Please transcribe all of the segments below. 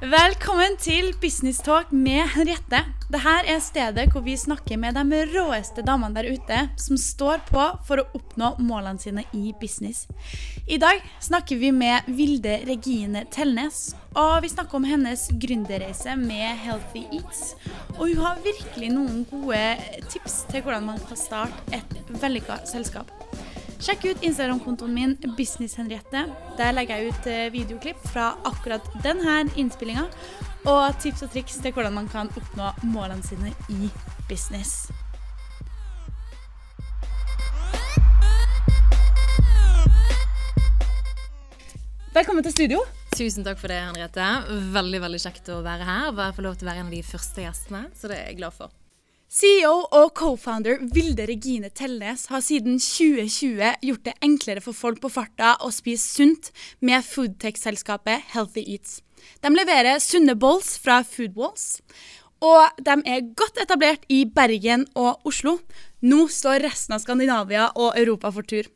Velkommen til Business Talk med Henriette. Dette er stedet hvor vi snakker med de råeste damene der ute som står på for å oppnå målene sine i business. I dag snakker vi med Vilde Regine Telnes, og vi snakker om hennes gründerreise med Healthy Eats. Og hun har virkelig noen gode tips til hvordan man kan starte et vellykka selskap. Sjekk ut Instagram-kontoen min Business-Henriette. Der legger jeg ut eh, videoklipp fra akkurat denne innspillinga. Og tips og triks til hvordan man kan oppnå målene sine i business. Velkommen til studio. Tusen takk for det, Henriette. Veldig veldig kjekt å være her og få lov til å være en av de første gjestene. Så det er jeg glad for. CEO og co-founder Vilde Regine Tellnes har siden 2020 gjort det enklere for folk på farta å spise sunt med foodtech-selskapet Healthy Eats. De leverer sunne bowls fra Foodwalls, og de er godt etablert i Bergen og Oslo. Nå står resten av Skandinavia og Europa for tur.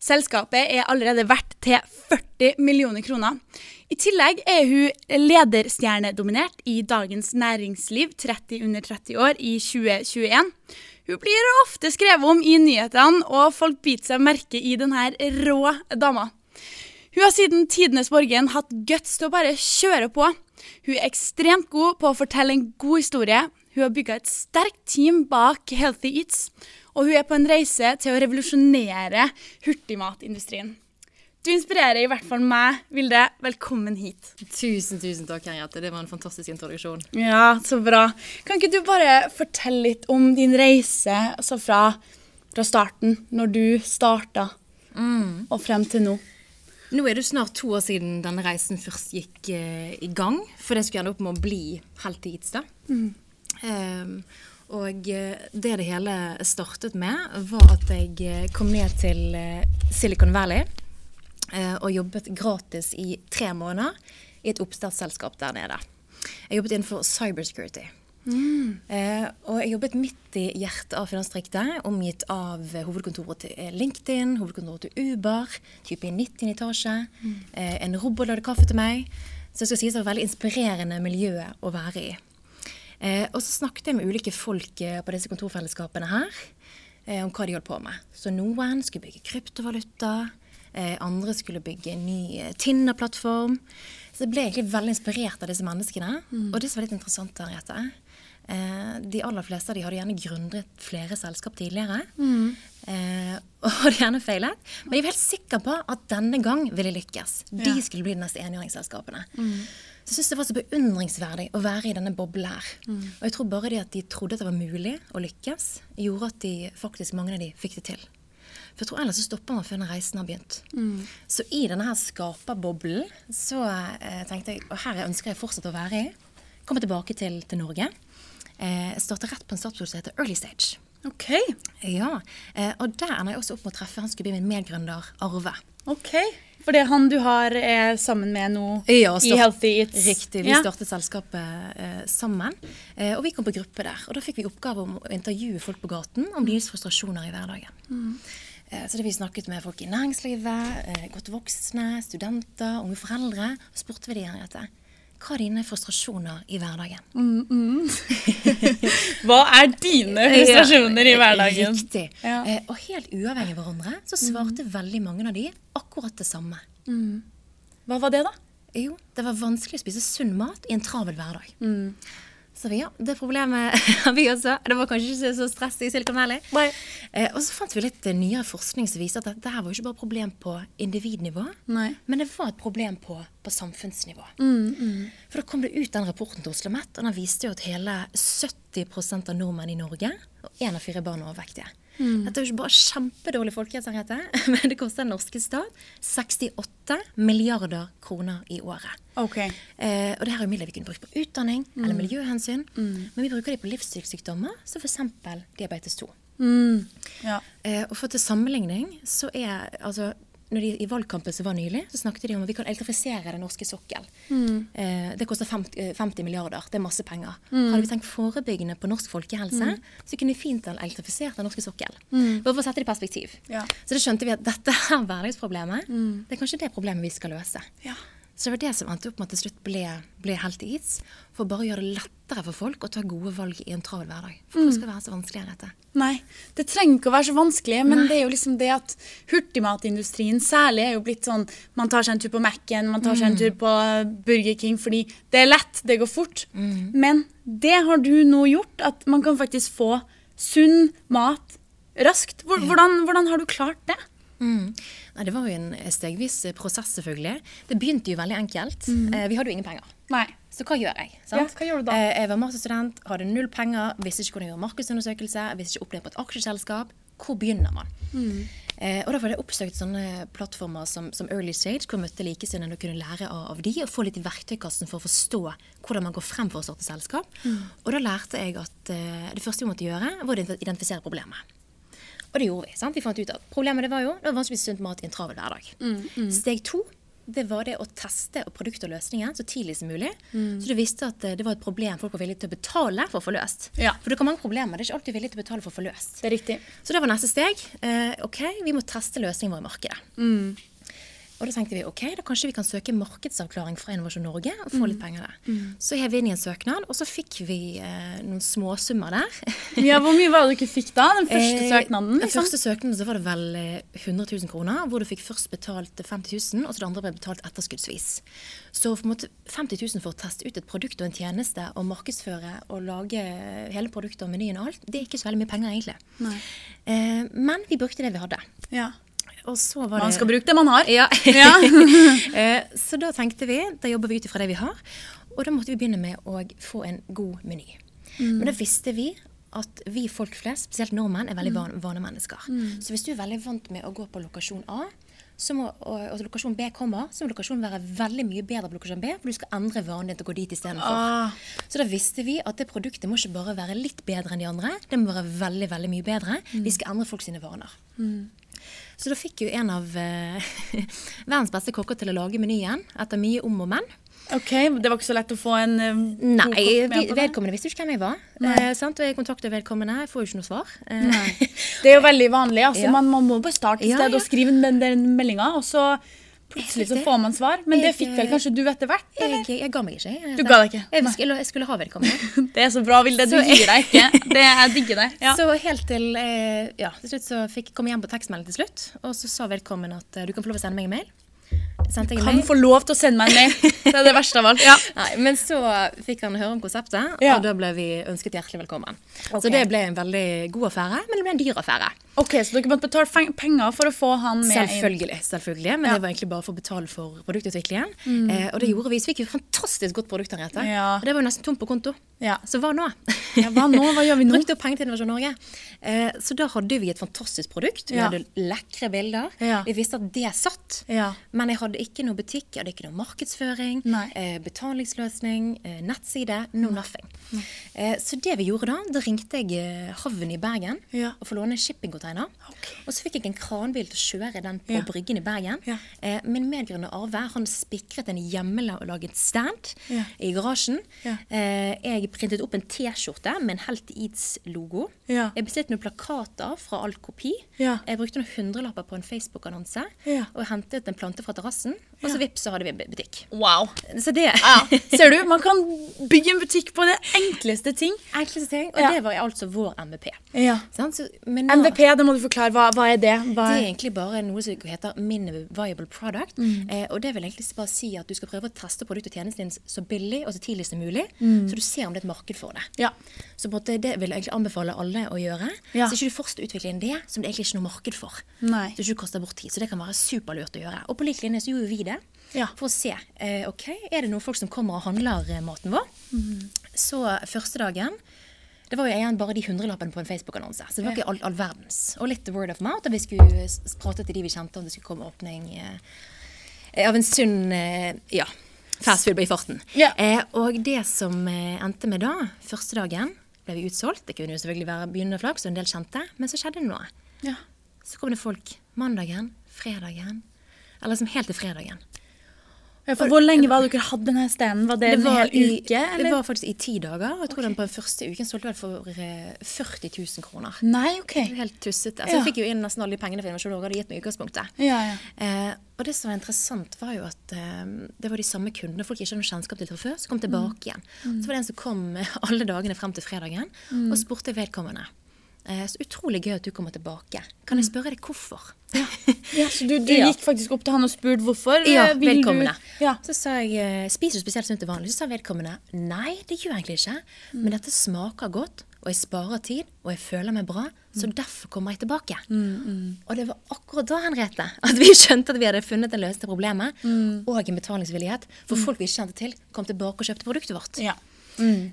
Selskapet er allerede verdt til 40 millioner kroner. I tillegg er hun lederstjernedominert i Dagens Næringsliv 30 under 30 år i 2021. Hun blir ofte skrevet om i nyhetene, og folk biter seg merke i denne rå dama. Hun har siden tidenes morgen hatt guts til å bare kjøre på. Hun er ekstremt god på å fortelle en god historie. Hun har bygga et sterkt team bak Healthy Eats og hun er på en reise til å revolusjonere hurtigmatindustrien. Du inspirerer i hvert fall meg, Vilde. Velkommen hit. Tusen, tusen takk, Henriette. Det var en fantastisk introduksjon. Ja, så bra. Kan ikke du bare fortelle litt om din reise altså fra, fra starten, når du starta, mm. og frem til nå? Nå er det snart to år siden denne reisen først gikk uh, i gang. For det skulle ende opp med å bli Helt da. Mm. Um, og eh, det det hele startet med, var at jeg eh, kom ned til Silicon Valley og jobbet gratis i tre måneder i et oppstartsselskap der nede. Jeg jobbet innenfor cybersecurity. Mm. Eh, og jeg jobbet midt i hjertet av finansdistriktet, omgitt av hovedkontoret til LinkedIn, hovedkontoret til Uber, type i 90 etasje. Mm. Eh, en robot lagde kaffe til meg. Så jeg skal si det var et veldig inspirerende miljø å være i. Eh, og så snakket jeg med ulike folk eh, på disse kontorfellesskapene her eh, om hva de holdt på med. Så noen skulle bygge kryptovaluta. Eh, andre skulle bygge en ny eh, Tinder-plattform. Så jeg ble egentlig veldig inspirert av disse menneskene. Mm. Og det som var litt interessant, Henriette eh, De aller fleste av de hadde gjerne grunnet flere selskap tidligere. Mm. og hadde gjerne feilet. Men de var helt sikre på at denne gang ville lykkes. De skulle bli de neste enhjørningsselskapene. Mm. Så jeg syns det var så beundringsverdig å være i denne boblen her. Mm. Og jeg tror bare det at de trodde at det var mulig å lykkes, gjorde at de faktisk mange av de fikk det til. For jeg tror ellers så stopper man før den reisen har begynt. Mm. Så i denne her skaperboblen så eh, tenkte jeg og her ønsker jeg fortsatt å være i. Komme tilbake til, til Norge. Eh, starte rett på en startplass som heter Early Stage. Ok. Ja, eh, Og der ender jeg også opp med å treffe han skulle bli min medgründer Arve. Ok. For det er han du har er sammen med nå ja, i Healthy Eats? Riktig. Vi ja. startet selskapet eh, sammen. Eh, og vi kom på gruppe der. Og da fikk vi oppgave om å intervjue folk på gaten om deres frustrasjoner i hverdagen. Mm. Eh, så det vi snakket med folk i næringslivet, eh, godt voksne, studenter, unge foreldre. Og spurte vi de Henriette, hva er dine frustrasjoner i hverdagen? Mm, mm. hva er dine frustrasjoner i hverdagen? Riktig. Ja. Eh, og helt uavhengig av hverandre så svarte mm. veldig mange av de akkurat det samme. Mm. Hva var det, da? Jo, det var vanskelig å spise sunn mat i en travel hverdag. Så ja, det problemet har vi også. Det var kanskje ikke så stress i Silicon Valley. Eh, og så fant vi litt uh, nyere forskning som viser at dette var ikke bare problem på individnivå, Nei. men det var et problem på, på samfunnsnivå. Mm, mm. For da kom det ut den rapporten til Oslo Met, og den viste jo at hele 70% av nordmenn i Norge og én av fire barn er overvektige. Mm. Dette er jo ikke bare kjempedårlig folkehelse, men det koster den norske stat 68 milliarder kroner i året. Okay. Eh, og det her er midler vi kunne brukt på utdanning mm. eller miljøhensyn. Mm. Men vi bruker de på livsstilssykdommer, som f.eks. diabetes 2. Mm. Ja. Eh, og for til sammenligning så er altså de, I valgkampen som var nylig, så snakket de om at vi kan elektrifisere den norske sokkel. Mm. Eh, det koster 50, 50, eh, milliarder. Det er masse penger. Mm. Hadde vi tenkt forebyggende på norsk folkehelse, mm. så kunne vi fint elektrifisert den norske sokkel. Mm. For å sette det i perspektiv. Ja. Så da skjønte vi at dette er hverdagsproblemet. Mm. Det er kanskje det problemet vi skal løse. Ja. Så det var det som endte opp med at til slutt ble, ble Healthy is. For bare å gjøre det lettere for folk å ta gode valg i en travel hverdag. For det skal være så vanskelig dette. Nei, det trenger ikke å være så vanskelig, men Nei. det er jo liksom det at hurtigmatindustrien særlig er jo blitt sånn Man tar seg en tur på Mac-en, man tar seg en tur på Burger King fordi det er lett, det går fort. Men det har du nå gjort, at man kan faktisk få sunn mat raskt. Hvor- Hvordan, hvordan har du klart det? Mm. Nei, det var jo en stegvis prosess, selvfølgelig. Det begynte jo veldig enkelt. Eh, vi hadde jo ingen penger. Nei. Så hva gjør jeg? Ja, hva gjør du? Eh, Jeg var masterstudent, hadde null penger, visste ikke hvordan jeg gjorde markedsundersøkelse, visste ikke opplegg på et aksjeselskap. Hvor begynner man? Mm. Eh, og Derfor hadde jeg oppsøkt sånne plattformer som, som Early Stage, hvor jeg møtte likesinnede og kunne lære av, av de, og få litt i verktøykassen for å forstå hvordan man går frem for å starte selskap. Mm. Og da lærte jeg at eh, det første vi måtte gjøre, var å identifisere problemet. Og det gjorde vi. sant? Vi fant ut at Problemet det var jo det var vanskelig å spise sunt mat i en travel hverdag. Mm, Steg to det var det å teste produkter og løsninger så tidlig som mulig. Mm. Så du visste at eh, det var et problem folk var villige til å betale for å få løst. Ja. For du kan mange problemer. Det er ikke alltid villig til å betale for å få løst. Det er riktig. Så det var neste steg. Eh, ok, vi må teste løsningen vår i markedet. Mm. Og da tenkte vi ok, da kanskje vi kan søke markedsavklaring fra Innovasjon Norge og få litt Mm. penger der. Så hev vi inn i en søknad, og så fikk vi eh, noen småsummer der. Ja, Hvor mye var det du ikke fikk da? Den første søknaden? søknaden? Den Liksom? første søknaden så var det vel eh, 100 000 kroner, hvor du fikk først betalt 50 000, og så det andre ble betalt etterskuddsvis. Så måte 50 000 for å teste ut et produkt og en tjeneste, og markedsføre og lage hele produktet og menyen og alt, det er ikke så veldig mye penger egentlig. Eh, men vi brukte det vi hadde. Ja. Og så var Man skal bruke det man har. ja. Ja. Eh, så da tenkte vi, da jobber vi ut ifra det vi har, og da måtte vi begynne med å få en god meny. Mm. Men da visste vi at vi folk flest, spesielt nordmenn, er Mm. veldig van vanemennesker. Så hvis du er veldig vant med å gå på lokasjon A, så må, og, og lokasjon B kommer, så må lokasjon være veldig mye bedre på lokasjon B, for du skal endre vanen din til å gå dit istedenfor. Ah. Så da visste vi at det produktet må ikke bare være litt bedre enn de andre, det må være veldig, veldig mye bedre. Mm. Vi skal endre folk sine vaner. Så da fikk jo en av eh, verdens beste kokker til å lage menyen, etter mye om og men. Ok, Det var ikke så lett å få en uh, Nei, med vi- vedkommende visste jo ikke hvem jeg var. Eh, sant? Og jeg kontaktet vedkommende, jeg får jo ikke noe svar. Eh, Det er jo veldig vanlig. altså Ja. man, man må bare starte et Ja, sted ja. og skrive den, den meldinga, og så plutselig så får man svar. Men det fikk vel eh, kanskje du etter hvert? jeg, jeg ga meg ikke. Jeg, Du ga deg ikke? Jeg, skulle, jeg skulle ha vedkommende. Det er så bra, Vilde. Du gir deg ikke. Det, jeg digger det. Ja. Så helt til eh, Ja, til slutt så fikk, kom jeg hjem på tekstmelding til slutt, og så sa velkommen at eh, du kan få lov å sende meg en mail. Jeg Kan få lov til å sende meg en mail. Det er det verste av alt. Ja. Nei, men så fikk han høre om konseptet, Ja. og da ble vi ønsket hjertelig velkommen. Okay. Så det ble en veldig god affære, men det ble en dyr affære. Ok, Så dere måtte betale penger for å få han med inn? Selvfølgelig, selvfølgelig, men Ja. Mm. det var egentlig bare for å betale for produktutviklingen. Eh, og det gjorde vi. Så fikk vi fantastisk godt produkt, Henriette. Ja. Og det var jo nesten tomt på konto. Ja. Så hva nå? Ja, hva nå? Hva gjør vi nå? Brukte opp penger til Innovasjon Norge. Eh, så da hadde vi et fantastisk produkt. Vi hadde lekre bilder. Vi visste at det satt. Ja. Men jeg hadde ikke noe butikk, jeg hadde ikke noe markedsføring, eh, betalingsløsning, eh, nettside. No nothing. Eh, så det vi gjorde da, da ringte jeg havnen havn i Bergen og få låne en shippingcontainer. Okay. Og så fikk jeg en kranbil til å kjøre den på Ja. Bryggen i Bergen. Ja. Eh, min medgrunner Arve han spikret en hjemmelaget stand Ja. i garasjen. Eh, jeg printet opp en T-skjorte med en Helt Eats-logo. Jeg bestilte noen plakater fra Alt Kopi. Jeg brukte noen hundrelapper på en Facebook-annonse. Og hentet en plante fra terrassen. Og så vips, så hadde vi butikk. Wow. Så det Ja. Ser du, man kan bygge en butikk på det enkleste ting. enkleste ting. Og Ja. det var altså vår MVP. Ja. Sant? Så, men nå- MVP, det må du forklare. Hva, hva er det? Hva Det er... er egentlig bare noe som heter minimum viable product. Mm. Eh, og det vil egentlig bare si at du skal prøve å teste produktet og tjenesten din så billig og så tidlig som mulig, Mm. så du ser om det er et marked for det. Ja. Så på en måte, det vil jeg egentlig anbefale alle å gjøre. Ja. Så ikke du først utvikler en idé som det egentlig ikke er noe marked for. Nei. Så ikke du kaster bort tid. Så det kan være superlurt å gjøre. Og på lik linje så gjorde vi det. Ja. For å se eh, ok, er det noen folk som kommer og handler eh, maten vår. Mm. Så første dagen det var jo igjen bare de hundrelappene på en Facebook-annonse. Så det var ikke all, all verdens. Og litt word of mouth. Og vi skulle prate til de vi kjente om det skulle komme åpning eh, av en sunn eh, ja, fast food i farten. Ja. Eh, og det som eh, endte med da, første dagen ble vi utsolgt. Det kunne jo selvfølgelig være begynnende flaks, og en del kjente. Men så skjedde det noe. Ja. Så kom det folk mandagen, fredagen, eller liksom helt til fredagen. Ja, for hvor lenge var dere hadde denne stenen? Var det, Det en var, hel uke? Eller? det var faktisk i ti dager. Og jeg tror den på den første uken solgte vel for eh, 40 000 kroner. Nei, OK. Helt tussete. Altså, Ja. Jeg fikk jo inn nesten alle de pengene for Innovasjon hadde gitt meg i utgangspunktet. Ja, ja. Eh, og det som var interessant, var jo at eh, det var de samme kundene folk ikke hadde kjennskap til fra før, som kom tilbake igjen. Så var det en som kom eh, alle dagene frem til fredagen og spurte vedkommende. Eh, så utrolig gøy at du kommer tilbake. Kan jeg spørre deg hvorfor? ja så du, du Ja. gikk faktisk opp til han og spurte hvorfor? Ja, eh, vedkommende. Ja. Så sa jeg eh, spiser du spesielt sunt til vanlig? Så sa vedkommende nei, det gjør jeg egentlig ikke. Men dette smaker godt, og jeg sparer tid, og jeg føler meg bra, så derfor kommer jeg tilbake. Og det var akkurat da, Henriette, at vi skjønte at vi hadde funnet en løsning til problemet, og en betalingsvillighet. For folk vi ikke kjente til, kom tilbake og kjøpte produktet vårt. Ja.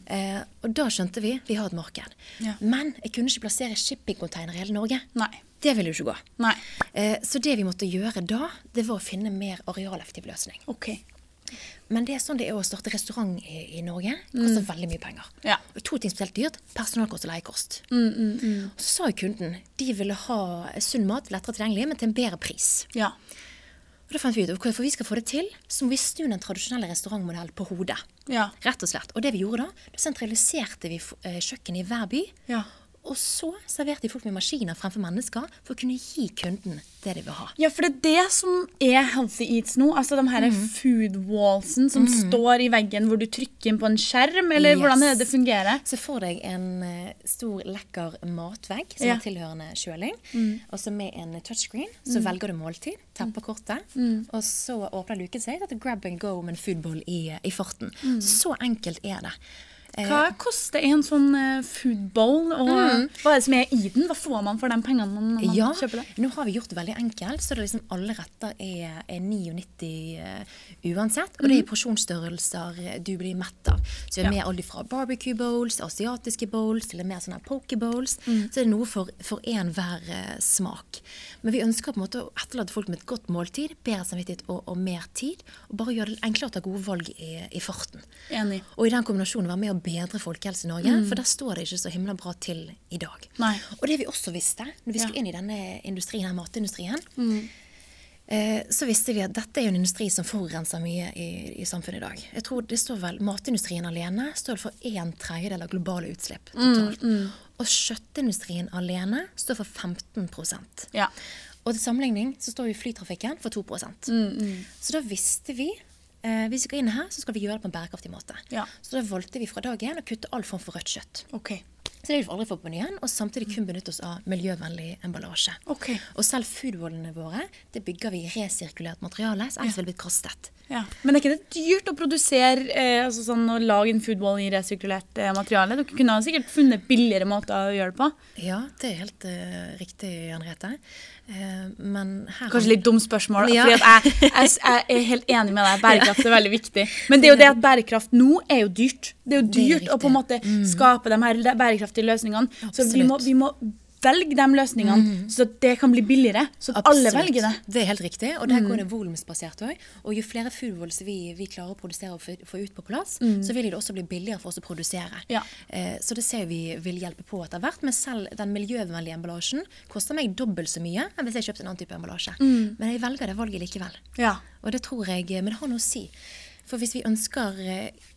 Eh, og da skjønte vi vi har et marked. Ja. Men jeg kunne ikke plassere shippingcontainer i hele Norge. Nei. Det ville jo ikke gå. Eh, så det vi måtte gjøre da, det var å finne mer arealeffektiv løsning. Okay. Men det er sånn det er å starte restaurant i, i Norge. Det mm. veldig mye penger. Ja. To ting spesielt dyrt. Personalkost og leiekost. Og så sa jo kunden de ville ha sunn mat, lettere tilgjengelig, men til en bedre pris. Ja. Og da fant vi ut at for vi skal få det til, så må vi snu den tradisjonelle restaurantmodellen på hodet. Ja. Rett og slett. Og det vi gjorde da, da sentraliserte vi eh, kjøkkenet i hver by. Ja. Og så serverte de folk med maskiner fremfor mennesker for å kunne gi kunden det de vil ha. Ja, for det er det som er Healthy Eats nå. Altså de her food wallsen som står i veggen hvor du trykker inn på en skjerm, eller Yes. hvordan er det det fungerer? Se for deg en eh, stor, lekker matvegg som Ja. er tilhørende kjøling. Og så med en touchscreen så velger du måltid, tapper kortet, og så åpner luken seg til grab and go med en foodball i, i farten. Så enkelt er det. Eh, Hva koster en sånn uh, food bowl, og hva er det som er i den? Hva får man for de pengene man Ja, kjøper det? nå har vi gjort det veldig enkelt, så det liksom alle retter er, er 99 uh, uansett. Og det er porsjonsstørrelser eh, du blir mett av. Så vi er Ja. med alle fra barbecue bowls, asiatiske bowls, til mer sånne poke bowls. Så det er noe for, for enhver uh, smak. Men vi ønsker på en måte å etterlate folk med et godt måltid, bedre samvittighet og, og mer tid. Og bare gjøre det enklere å ta gode valg i, i farten. Enig. Og i den kombinasjonen være med å bedre folkehelse i Norge, for der står det ikke så himla bra til i dag. Nei. Og det vi også visste, når vi Ja. skulle inn i denne industrien, her, matindustrien, eh, så visste vi at dette er en industri som forurenser mye i, i samfunnet i dag. Jeg tror det står vel, Matindustrien alene står for en tredjedel av globale utslipp totalt. Og kjøttindustrien alene står for 15 Ja. og til sammenligning så står jo flytrafikken for 2% Så da visste vi eh, hvis vi skal inn her, så skal vi gjøre det på en bærekraftig måte. Ja. Så da valgte vi fra dag én å kutte all form for rødt kjøtt. Okay. Så det vil vi aldri få på menyen, og samtidig kun benytte oss av miljøvennlig emballasje. Okay. Og selv foodwallene våre det bygger vi i resirkulert materiale, så ellers ville det blitt kastet. Ja. Men er ikke det dyrt å produsere eh, altså sånn, å lage en foodwall i resirkulert eh, materiale? Dere kunne sikkert funnet billigere måter å gjøre det på. Ja, det er helt eh, riktig, Henriette. Eh, Kanskje litt dumt spørsmål, Ja. jeg, jeg, jeg er helt enig med deg. Bærekraft er veldig viktig. Men det er jo det at bærekraft nå er jo dyrt. Det er jo Det er dyrt å på en måte skape de her bærekraftige løsningene. Så vi må, vi må velge de løsningene, så det kan bli billigere. Så at alle velger det. Mm. Det er helt riktig, og der går det volumsbasert òg. Og jo flere foodwalls vi, vi klarer å produsere og få ut på plass, så vil det også bli billigere for oss å produsere. Mm. Ja. Eh, så det ser vi vil hjelpe på etter hvert. Men selv den miljøvennlige emballasjen koster meg dobbelt så mye enn hvis jeg kjøpte en annen type emballasje. Mm. Men jeg velger det valget likevel. Ja. Og det tror jeg Men det har noe å si. For hvis vi ønsker eh,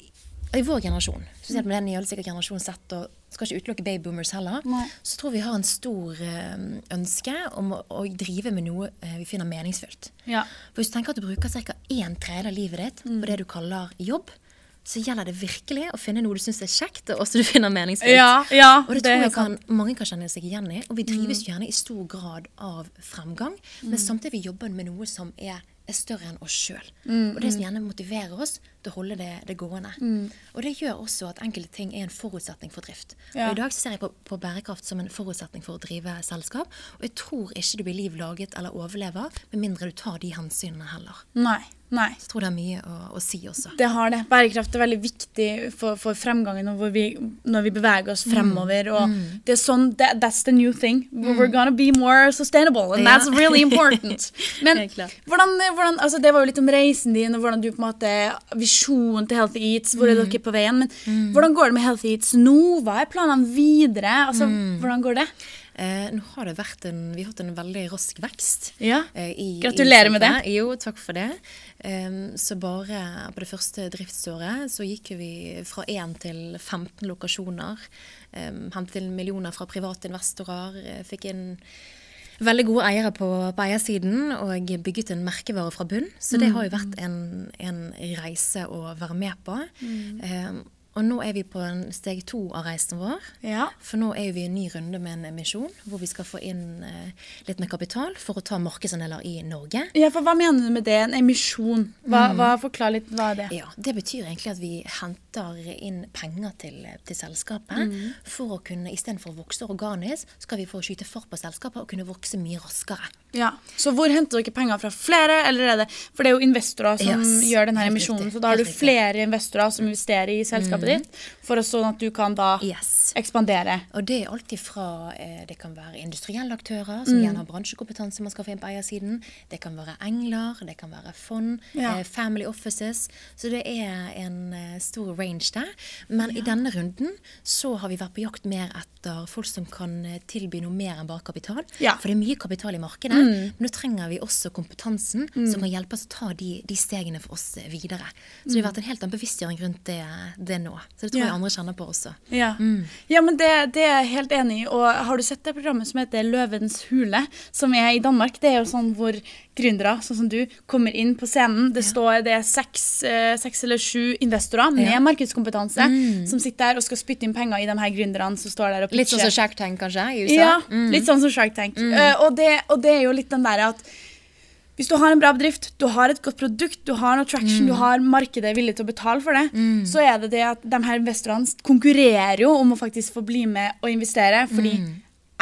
I vår generasjon, spesielt med den nye sikkert generasjon Z, og skal ikke utelukke babyboomers heller, Nei. så tror vi har en stor eh, ønske om å, å drive med noe eh, vi finner meningsfullt. Ja. For hvis du tenker at du bruker ca. en tredjedel av livet ditt Mm. på det du kaller jobb, så gjelder det virkelig å finne noe du syns er kjekt, og også du finner meningsfullt. Ja, ja, og det, det tror jeg. Mm. kan, mange kan kjenne seg igjen i. Og vi drives gjerne i stor grad av fremgang, men samtidig jobber vi med noe som er, er større enn oss sjøl. Mm, Og det som gjerne motiverer oss til å holde det, det gående. Og det gjør også at enkelte ting er en forutsetning for drift. Ja. Og i dag ser jeg på, på bærekraft som en forutsetning for å drive selskap, og jeg tror ikke du blir liv laget eller overlever med mindre du tar de hensynene heller. Nei. Nei. Så jeg tror det er mye å, å si også. Det har det. Bærekraft er veldig viktig for, for fremgangen hvor vi, når vi beveger oss fremover. Og det er sånn, that, That's the new thing. We're gonna be more sustainable, and Ja. that's really important. Men det, hvordan, hvordan, altså det var jo litt om reisen din og hvordan du på en måte, visjonen til Healthy Eats. Hvor er dere på veien? Men hvordan går det med Healthy Eats nå? Hva er planene videre? Altså, Hvordan går det? Eh, nå har det vært en, vi har hatt en veldig rask vekst. Ja. eh, i, Gratulerer i med det. Jo, takk for det. Em, så bare på det første driftsåret så gikk vi fra 1 til 15 lokasjoner. Um, hentet inn millioner fra private investorer. eh, Fikk inn veldig gode eiere på, på eiersiden og bygget en merkevare fra bunn. Så det har jo vært en, en reise å være med på. Em, og nå er vi på en steg to av reisen vår. Ja. For nå er vi i en ny runde med en emisjon, hvor vi skal få inn eh, litt mer kapital for å ta markedsandeler i Norge. ja, for hva mener du med det? En emisjon? Hva, hva, forklar litt, hva er det? Ja, Det betyr egentlig at vi henter inn penger til, til selskapet. For å kunne, istedenfor å vokse organisk, skal vi få skyte fart på selskapet og kunne vokse mye raskere. Ja, Så hvor henter dere penger fra? Flere, eller er det For det er jo investorer som Yes, gjør denne emisjonen. Så da har du flere investorer som investerer i selskapet ditt, for å sånn at du kan da Yes. ekspandere. Og det er alltid fra eh, Det kan være industrielle aktører som gjerne har bransjekompetanse man skal få inn på eiersiden. Det kan være engler, det kan være fond, Ja. eh, family offices. Så det er en eh, stor range der. Men i denne runden så har vi vært på jakt mer etter folk som kan tilby noe mer enn bare kapital. Ja. For det er mye kapital i markedet. Men nå trenger vi også kompetansen som kan hjelpe oss å ta de, de stegene for oss videre. Så det har vært en helt annen bevisstgjøring rundt det, det nå. Så det tror Ja. jeg andre kjenner på også. Ja, ja men det, det er jeg helt enig i. Og har du sett det programmet som heter Løvens hule, som er i Danmark? Det er jo sånn hvor gründere, sånn som du, kommer inn på scenen. Det står det er seks, eh, seks eller sju investorer med markedskompetanse som sitter der og skal spytte inn penger i de her gründerne som står der og pitcher. Litt sånn som Shark Tank, kanskje, i USA? Ja, litt sånn som Shark Tank. Uh, og, det, og det er jo litt den derre at hvis du har en bra bedrift, du har et godt produkt, du har noe traction, du har markedet villig til å betale for det, så er det det at de her investorene konkurrerer jo om å faktisk få bli med og investere. Fordi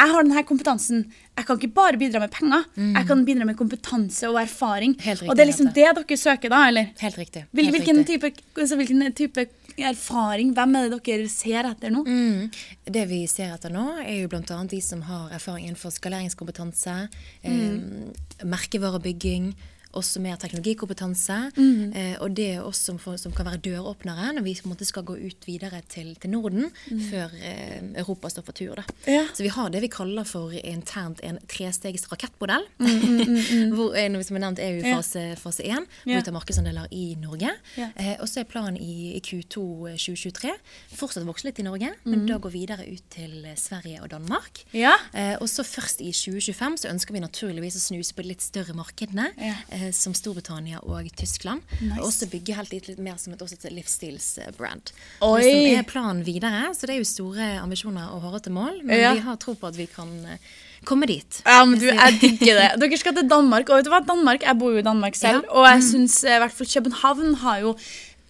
jeg har denne kompetansen. Jeg kan ikke bare bidra med penger, jeg kan bidra med kompetanse og erfaring. Riktig, og det er liksom det dere søker, da? eller? Helt riktig. Helt hvilken, riktig. type, altså, hvilken type erfaring, hvem er det dere ser etter nå? Mm. Det vi ser etter nå, er jo bl.a. de som har erfaring innenfor skaleringskompetanse, eh, merkevarebygging, også mer teknologikompetanse. Eh, og det er også som, som kan være døråpnere når vi måte skal gå ut videre til, til Norden før eh, Europa står for tur. Ja. Så vi har det vi kaller for internt en trestegs rakettmodell. hvor, eh, som er nevnt er jo i Ja. fase, fase 1, hvor vi tar markedsandeler i Norge. Ja. Eh, og så er planen i, i Q2 2023 fortsatt å vokse litt i Norge, men da gå videre ut til eh, Sverige og Danmark. Ja. Eh, og så først i 2025 så ønsker vi naturligvis å snuse på de litt større markedene, Ja. Eh, som Storbritannia og Tyskland. Nice. Og også bygge helt litt, litt mer som et, et livsstilsbrand. Oi. Det som er planen videre, så det er jo store ambisjoner og hårete mål, men Ja. vi har tro på at vi kan eh, komme dit. Ja, men du, jeg digger det. Dere skal til Danmark. Og vet du hva, Danmark, Jeg bor jo i Danmark selv, Ja. Mm. og jeg syns i hvert fall København har jo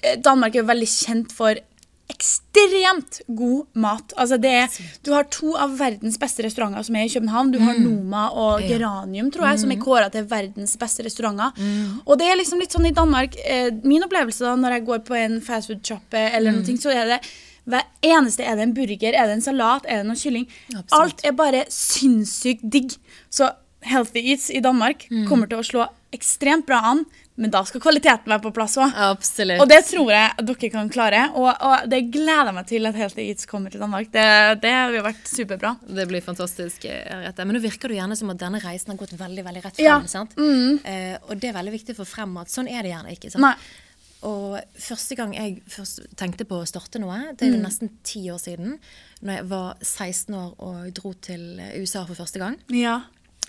eh, Danmark er jo veldig kjent for ekstremt god mat. Altså det er, Du har to av verdens beste restauranter som er i København. Du har Noma og Mm. Ja. Mm. Geranium, tror jeg, som er kåra til verdens beste restauranter. Og det er liksom litt sånn i Danmark eh, Min opplevelse da når jeg går på en fastfood-sjappe, eller Mm. noe, så er det hver eneste er det en burger, er det en salat, er det noe kylling. Absolutt. Alt er bare sinnssykt digg. Så Healthy Eats i Danmark Mm. kommer til å slå ekstremt bra an, men da skal kvaliteten være på plass òg. Og det tror jeg at dere kan klare. Og, og det gleder jeg meg til at Helt Eats kommer til Danmark. Det, det har vært superbra. Det blir fantastisk. eh, Rette. Men nå virker det gjerne som at denne reisen har gått veldig veldig rett frem. Ja. Mm. Eh, og det er veldig viktig å få frem at sånn er det gjerne ikke. sant? Nei. Og første gang jeg først tenkte på å starte noe, det er Mm. nesten ti år siden, når jeg var 16 år og dro til USA for første gang. Ja.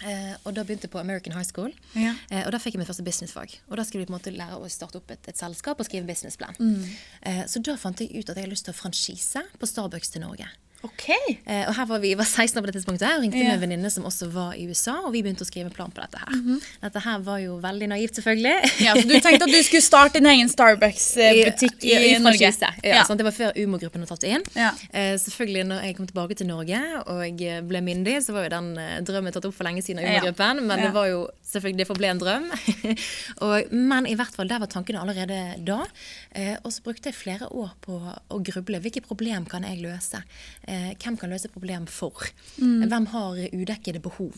Eh, og da begynte jeg på American High School. Ja. Eh, og da fikk jeg mitt første businessfag. Og da skulle vi på en måte lære å starte opp et, et selskap og skrive businessplan. Mm. Eh, så da fant jeg ut at jeg hadde lyst til å franchise på Starbucks til Norge. OK. Eh, og her var vi var 16 år på det tidspunktet og ringte yeah. med en venninne som også var i USA, og vi begynte å skrive plan på dette her. Mhm. Dette her var jo veldig naivt, selvfølgelig. Ja, så du tenkte at du skulle starte din egen Starbucks-butikk i, I- i Norge? Ja, Ja, sant? Det var før Umo-gruppen hadde tatt inn. Ja. Eh, selvfølgelig når jeg kom tilbake til Norge og ble myndig, så var jo den eh, drømmen tatt opp for lenge siden av Ja. Umo-gruppen, men Ja. det var jo selvfølgelig det forble en drøm. og, men i hvert fall, der var tankene allerede da. Eh, og så brukte jeg flere år på å gruble. Hvilke problem kan jeg løse? Eh, hvem kan løse problem for? Mm. Hvem har udekkede behov?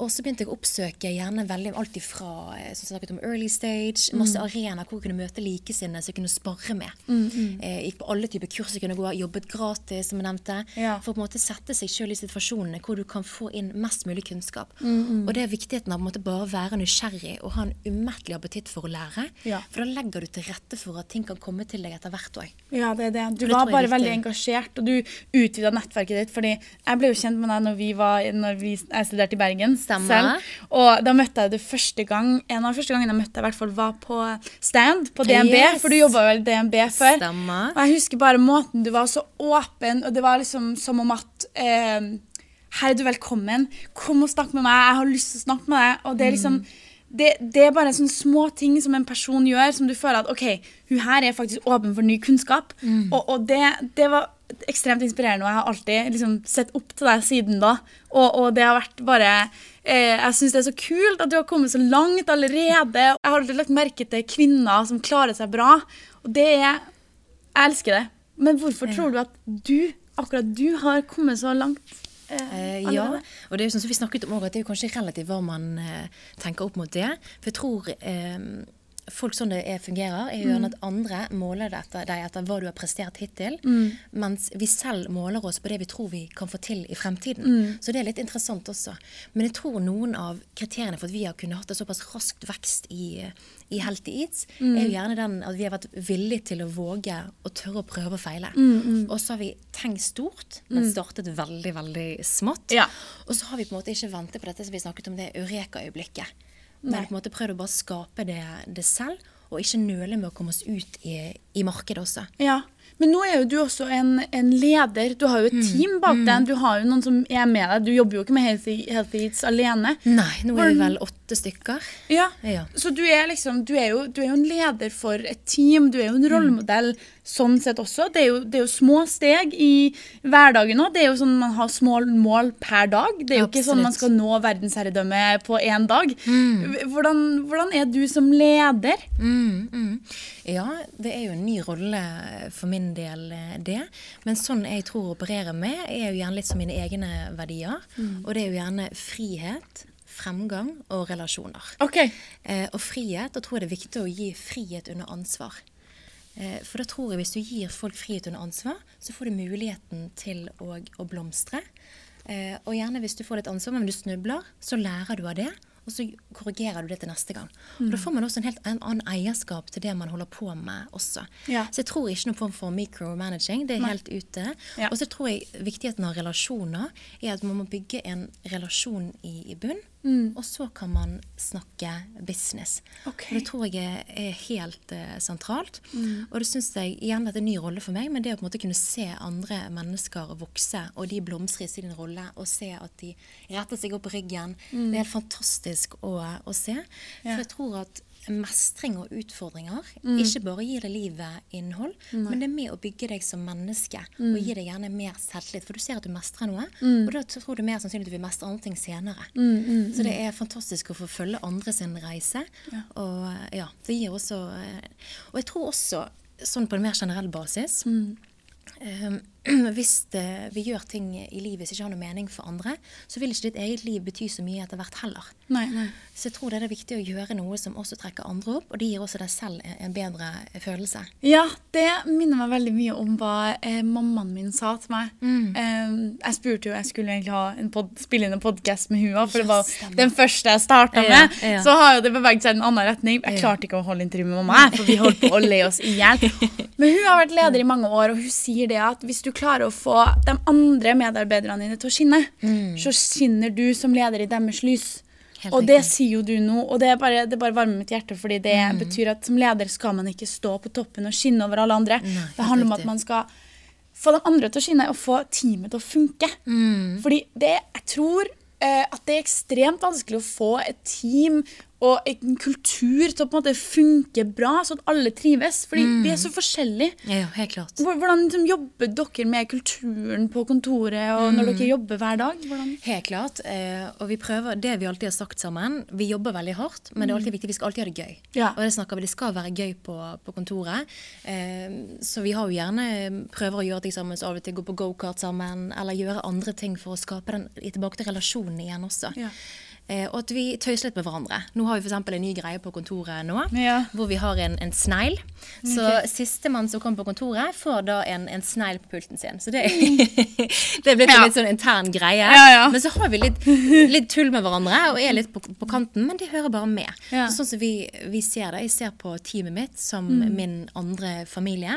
Og så begynte jeg å oppsøke gjerne veldig alt ifra eh, som snakket om early stage, masse arenaer hvor jeg kunne møte likesinnede som jeg kunne sparre med. Eh, gikk på alle typer kurs jeg kunne gå, jobbet gratis, som jeg nevnte. Ja. For å på en måte sette seg sjøl i situasjonene hvor du kan få inn mest mulig kunnskap. Og det er viktigheten av på en måte bare å være nysgjerrig og ha en umettelig appetitt for å lære. Ja. For da legger du til rette for at ting kan komme til deg etter hvert òg. Ja, det er det. Du det var jeg bare veldig engasjert, og du utvida nettverket ditt. fordi jeg ble jo kjent med deg når vi var, når vi, jeg studerte i Bergen Stemmer. selv. Og da møtte jeg det første gang En av de første gangene jeg møtte deg, i hvert fall, var på stand på DNB. Yes. For du jobba vel i DNB før. Stemmer. Og jeg husker bare måten du var så åpen, og det var liksom som om at eh, er du velkommen. Kom og snakk med meg. Jeg har lyst til å snakke med deg. Og det er liksom det, det er bare sånne små ting som en person gjør, som du føler at OK, hun her er faktisk åpen for ny kunnskap. Og, og det, det var ekstremt inspirerende, og jeg har alltid liksom sett opp til deg siden da. Og, og det har vært bare Jeg syns det er så kult at du har kommet så langt allerede. Jeg har alltid lagt merke til kvinner som klarer seg bra, og det er Jeg elsker det. Men hvorfor tror du at du, akkurat du, har kommet så langt? eh, Eh, ja, og det er jo sånn som vi snakket om også, at det er kanskje relativt hva man eh, tenker opp mot det. For jeg tror eh, folk sånn det er, fungerer, er jo mm. at andre måler det etter deg etter hva du har prestert hittil, mens vi selv måler oss på det vi tror vi kan få til i fremtiden. Så det er litt interessant også. Men jeg tror noen av kriteriene for at vi har kunnet hatt en såpass raskt vekst i, i Healthy Eats, er jo gjerne den at vi har vært villige til å våge og tørre å prøve og feile. Og så har vi tenkt stort, men startet veldig, veldig smått. Ja. Og så har vi på en måte ikke ventet på dette som vi snakket om, det eureka-øyeblikket. Men på en måte prøvd å bare skape det, det selv, og ikke nøle med å komme oss ut i, i markedet også. Ja, men nå er jo du også en, en leder. Du har jo et Mm. team bak deg. Du har jo noen som er med deg. Du jobber jo ikke med Healthy, Healthy Eats alene. Nei, nå er vi vel åtte stykker. Ja, Ja. Så du er liksom, du er, jo, du er jo en leder for et team, du er jo en Mm. rollemodell sånn sett også. Det er, jo, det er jo små steg i hverdagen òg. Det er jo sånn man har små mål per dag. Det er jo ikke sånn man skal Absolutt. nå verdensherredømme på én dag. Hvordan, hvordan er du som leder? Mm, mm. Ja, det er jo en ny rolle for min del, eh, det. Men sånn jeg tror å operere med, er jo gjerne litt som mine egne verdier. Og det er jo gjerne frihet, fremgang og relasjoner. Okay. Eh, og frihet, da tror jeg det er viktig å gi frihet under ansvar. Eh, for da tror jeg hvis du gir folk frihet under ansvar, så får du muligheten til å, å blomstre. Eh, og gjerne hvis du får litt ansvar, men du snubler, så lærer du av det. Og så korrigerer du det til neste gang. Og Da får man også en helt annen eierskap til det man holder på med også. Ja. Så jeg tror ikke noen form for micromanaging. Det er helt ute. Ja. Og så tror jeg viktigheten av relasjoner er at man må bygge en relasjon i, i bunn. Og så kan man snakke business. Okay. Og det tror jeg er, helt uh, sentralt. Og det syns jeg igjen at det er en ny rolle for meg, men det å på en måte kunne se andre mennesker vokse, og de blomstre i sin rolle, og se at de retter seg opp ryggen, ryggen, det er helt fantastisk å, å se. Ja. For jeg tror at mestring og utfordringer ikke bare gir det livet innhold, men det er med å bygge deg som menneske og gi deg gjerne mer selvtillit. For du ser at du mestrer noe, og da tror du mer sannsynlig at du vil mestre andre ting senere. Så det er fantastisk å få følge andre sin reise. Og ja, det gir også eh, Og jeg tror også, sånn på en mer generell basis eh, hvis det, vi gjør ting i livet som ikke har noe mening for andre, så vil ikke ditt eget liv bety så mye etter hvert heller. Nei, nei. Så jeg tror det er viktig å gjøre noe som også trekker andre opp, og det gir også deg selv en- bedre følelse. Ja, det minner meg veldig mye om hva eh, mammaen min sa til meg. Mm. Eh, jeg spurte jo, jeg skulle egentlig ha en pod, spille inn en podkast med henne, for det var stemmer. den første jeg starta Ja, med. ja. Så har jo det beveget seg i en annen retning. Jeg klarte ikke å holde intervju med mamma, for vi holdt på å le oss i hjel. Men hun har vært leder i mange år, og hun sier det at hvis du klarer å få de andre medarbeiderne dine til å skinne, så skinner du som leder i deres lys. Mm. Helt og det sier jo du nå, og det, er bare, det bare varmer mitt hjerte, fordi det Mm. betyr at som leder skal man ikke stå på toppen og skinne over alle andre. Nei, det handler om at man skal få de andre til å skinne og få teamet til å funke. Mm. Fordi det, jeg tror eh, at det er ekstremt vanskelig å få et team og en kultur til å på en måte funke bra, så at alle trives. Fordi Mm. vi er så forskjellige. Ja, helt klart. Hvordan liksom, jobber dere med kulturen på kontoret og Mm. når dere jobber hver dag? Hvordan? Helt klart. Eh, og vi prøver det vi alltid har sagt sammen. Vi jobber veldig hardt, men det er alltid viktig. Vi skal alltid ha det gøy. Ja. Og det snakker vi, det skal være gøy på, på kontoret. Eh, så vi har jo gjerne prøver å gjøre ting sammen, så av og til gå på gokart sammen, eller gjøre andre ting for å skape den tilbake til relasjonen igjen også. Ja. Eh, og at vi tøyser litt med hverandre. Nå har vi f.eks. en ny greie på kontoret nå, Ja. hvor vi har en, en snegl. Så sistemann som kommer på kontoret, får da en, en snegl på pulten sin. Så det, det er blitt en litt sånn intern greie. Ja, ja. Men så har vi litt, litt tull med hverandre og er litt på, på kanten, men de hører bare med. Så sånn som vi, vi ser det, jeg ser på teamet mitt som Mm. min andre familie,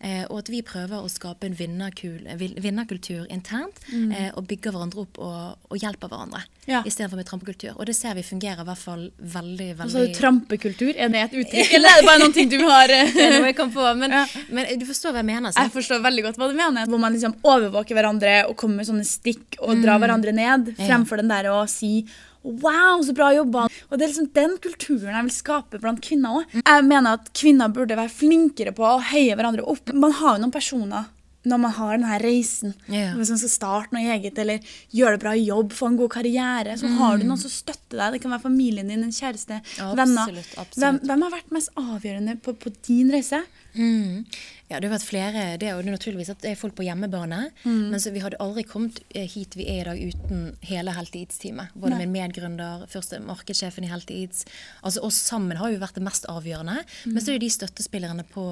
eh, og at vi prøver å skape en vinnerkul, vinnerkultur internt, eh, og bygger hverandre opp og, og hjelper hverandre, Mm. Ja. istedenfor med trampekultur. Og det ser vi fungerer i hvert fall veldig, veldig Altså, trampekultur, er det et uttrykk? Eller er det bare noen ting du har eh, Det er noe jeg kan på, men, Ja. men du forstår hva jeg mener. Jeg forstår veldig godt hva du mener. Hvor man liksom overvåker hverandre og kommer med sånne stikk og drar hverandre ned, fremfor den der å si Wow, så bra jobba. Og Det er liksom den kulturen jeg vil skape blant kvinner òg. Jeg mener at kvinner burde være flinkere på å heie hverandre opp. Man har jo noen personer når man har denne reisen, yeah. hvis man skal starte noe eget eller gjøre det bra i jobb, få en god karriere, så har du noen som støtter deg. Det kan være familien din, en kjæreste, Absolutt, venner. absolutt. Hvem, hvem har vært mest avgjørende på, på din reise? Mm. Ja, det har vært flere. Det er jo naturligvis at det er folk på hjemmebane. Mm. Men så vi hadde aldri kommet eh, hit vi er i dag uten hele Helt Eats-teamet. Både Nei. min medgründer, første markedssjefen i Helt Eats. Altså oss sammen har jo vært det mest avgjørende. Mm. Men så er det de støttespillerne på,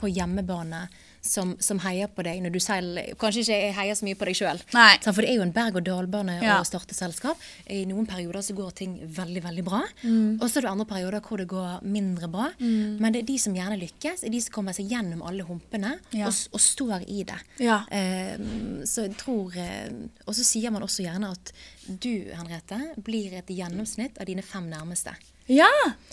på hjemmebane som, som heier på deg når du selv kanskje ikke heier så mye på deg sjøl. For det er jo en berg-og-dal-bane Ja. å starte selskap. I noen perioder så går ting veldig, veldig bra. Mm. Og så er det andre perioder hvor det går mindre bra. Men det er de som gjerne lykkes, er de som kommer seg gjennom alle humpene Ja. og, og står i det. Ja. Eh, så jeg tror eh, Og så sier man også gjerne at du, Henriette, blir et gjennomsnitt av dine fem nærmeste. Ja,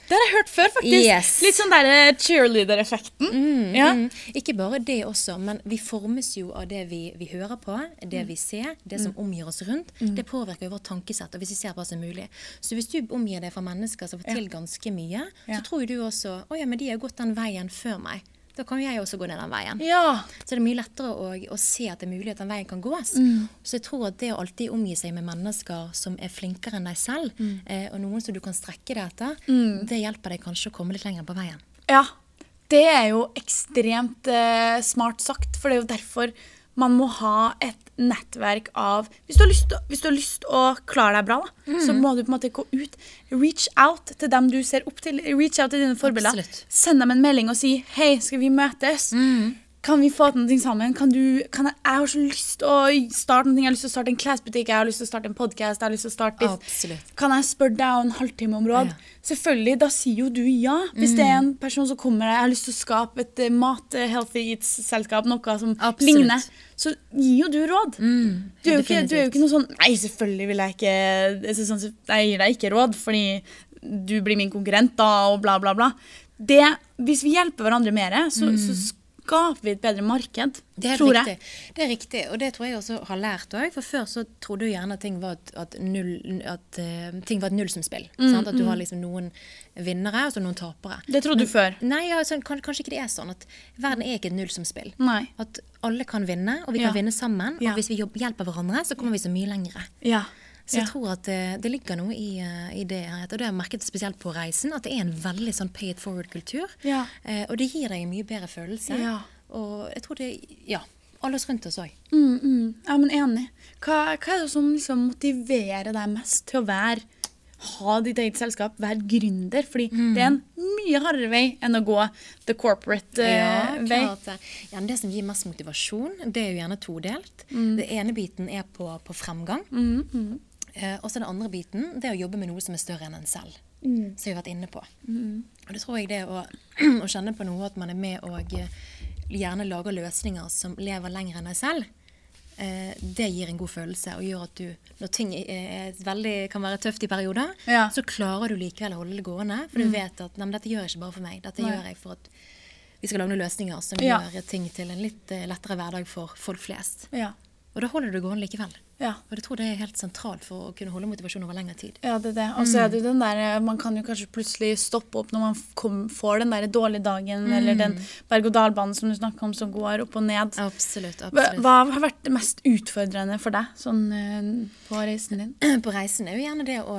det har jeg hørt før, faktisk. Yes. Litt sånn der eh, cheerleader-effekten. ja. Mm. Ikke bare det også, men vi formes jo av det vi, vi hører på, det Mm. vi ser, det som omgir oss rundt. Det påvirker jo vårt tankesett, og hvis vi ser hva som er mulig. Så hvis du omgir deg fra mennesker som får til ganske mye, så tror jo du også å ja, men de har gått den veien før meg. Da kan jo jeg også gå ned den veien. ja. Så det er mye lettere å, å se at det er mulig at den veien kan gås. Mm. Så jeg tror at det å alltid omgi seg med mennesker som er flinkere enn deg selv, Mm. eh, og noen som du kan strekke deg etter, det hjelper deg kanskje å komme litt lenger på veien. Ja, det er jo ekstremt eh, smart sagt, for det er jo derfor man må ha et nettverk av Hvis du har lyst, til- hvis du har lyst å klare deg bra, da, så Mm. må du på en måte gå ut. Reach out til dem du ser opp til. Reach out til dine forbilder. Send dem en melding og si 'Hei, skal vi møtes?' Mm. Kan vi få til noe sammen? Kan du, kan jeg, jeg har så lyst til å starte noe. Jeg har lyst til å starte en klesbutikk, jeg har lyst til å starte en podkast. Kan jeg spørre deg om en halvtime om råd? Ja. Selvfølgelig, da sier jo du ja. Hvis det er en person som kommer jeg har lyst til å skape et eh, mat, eh, eats-selskap, noe som Absolutt. ligner, så gir jo du råd. du, er jo ikke, du er jo ikke noe sånn Nei, selvfølgelig vil jeg ikke sånn, Jeg gir deg ikke råd, fordi du blir min konkurrent, da, og bla, bla, bla. Det, hvis vi hjelper hverandre mer, så, så skaper vi et bedre marked. Det tror jeg. det er riktig, og det tror jeg også har lært òg. For før så trodde du gjerne at ting var et, at null, at, uh, ting var et nullsumspill. sant? At du har liksom noen vinnere og så noen tapere. Det trodde du før. Nei, sånn, kanskje ikke det er sånn. at Verden er ikke et nullsumspill. Nei. At alle kan vinne, og vi kan Ja. vinne sammen. Ja. Hvis vi hjelper hverandre, så kommer vi så mye lengre. Ja. Så ja. jeg tror at det, det ligger noe i, eh, i det. her, Og det har jeg merket spesielt på reisen, at det er en veldig sånn pay it forward-kultur. Ja. Eh, og det gir deg en mye bedre følelse. Ja. Og jeg tror det Ja. Alle oss rundt oss òg. Mm, mm. Ja, men enig. Hva, hva er det som liksom motiverer deg mest til å være ha ditt eget selskap, være gründer? Fordi det er en mye hardere vei enn å gå the corporate eh, vei. klart det. Ja, det som gir mest motivasjon, det er jo gjerne todelt. Mm. Det ene biten er på, på fremgang. Eh, og så den andre biten det å jobbe med noe som er større enn en selv. Mm. Som vi har vært inne på. Og det tror jeg det å, å kjenne på noe at man er med og eh, gjerne lager løsninger som lever lenger enn deg selv, eh, det gir en god følelse og gjør at du, når ting veldig, kan være tøft i perioder, Ja. så klarer du likevel å holde det gående. For du vet at nei, dette gjør jeg ikke bare for meg, dette Nei. gjør jeg for at vi skal lage noen løsninger som Ja. gjør ting til en litt eh, lettere hverdag for folk flest. Ja. Og da holder du det gående likevel. Ja. Og jeg tror det er helt sentralt for å kunne holde motivasjon over lengre tid. ja, det er det. Og så er det jo den der eh, Man kan jo kanskje plutselig stoppe opp når man kom, får den der dårlige dagen, eller den berg-og-dal-banen som du snakker om, som går opp og ned. Absolutt. Hva, absolutt. hva har vært det mest utfordrende for deg sånn, eh, på reisen din? På reisen er jo gjerne det å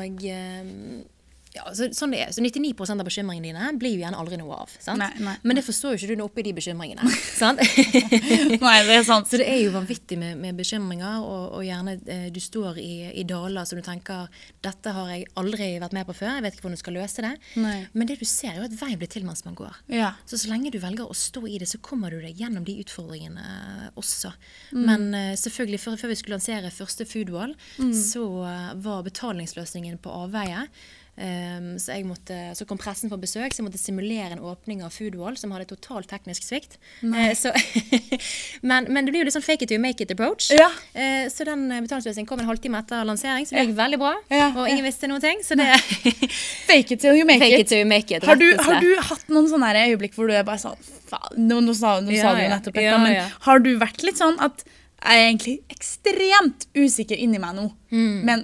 ja, så, sånn det er. Så 99% av bekymringene dine blir jo gjerne aldri noe av. Sant? Nei, nei, Men det forstår jo ikke du nå oppi de bekymringene. sant? Nei, det er sant. Så det er jo vanvittig med, med bekymringer, og, og gjerne eh, du står i, i daler som du tenker dette har jeg aldri vært med på før, jeg vet ikke hvordan du skal løse det. Nei. Men det du ser, er jo at veien blir til mens man går. Ja. Så så lenge du velger å stå i det, så kommer du deg gjennom de utfordringene eh, også. Mm. Men eh, selvfølgelig, før, før vi skulle lansere første Foodwall, Mm. så eh, var betalingsløsningen på avveie. Um, så, måtte, så kom pressen på besøk, så jeg måtte simulere en åpning av Foodwall som hadde total teknisk svikt. Uh, så, men, men det blir jo litt sånn fake it you make it approach. Ja. Uh, så den eh, betalingsløsningen kom en halvtime etter lansering, så det gikk veldig bra. Ja, Og ingen ja. visste noen ting. Så det Fake it till you make fake it. it you make it. Har du, har du hatt noen sånne øyeblikk hvor du bare sånn Faen, nå, nå sa, nå Ja, sa du jo nettopp dette, Ja, men har du vært litt sånn at jeg er egentlig ekstremt usikker inni meg nå, Mm. men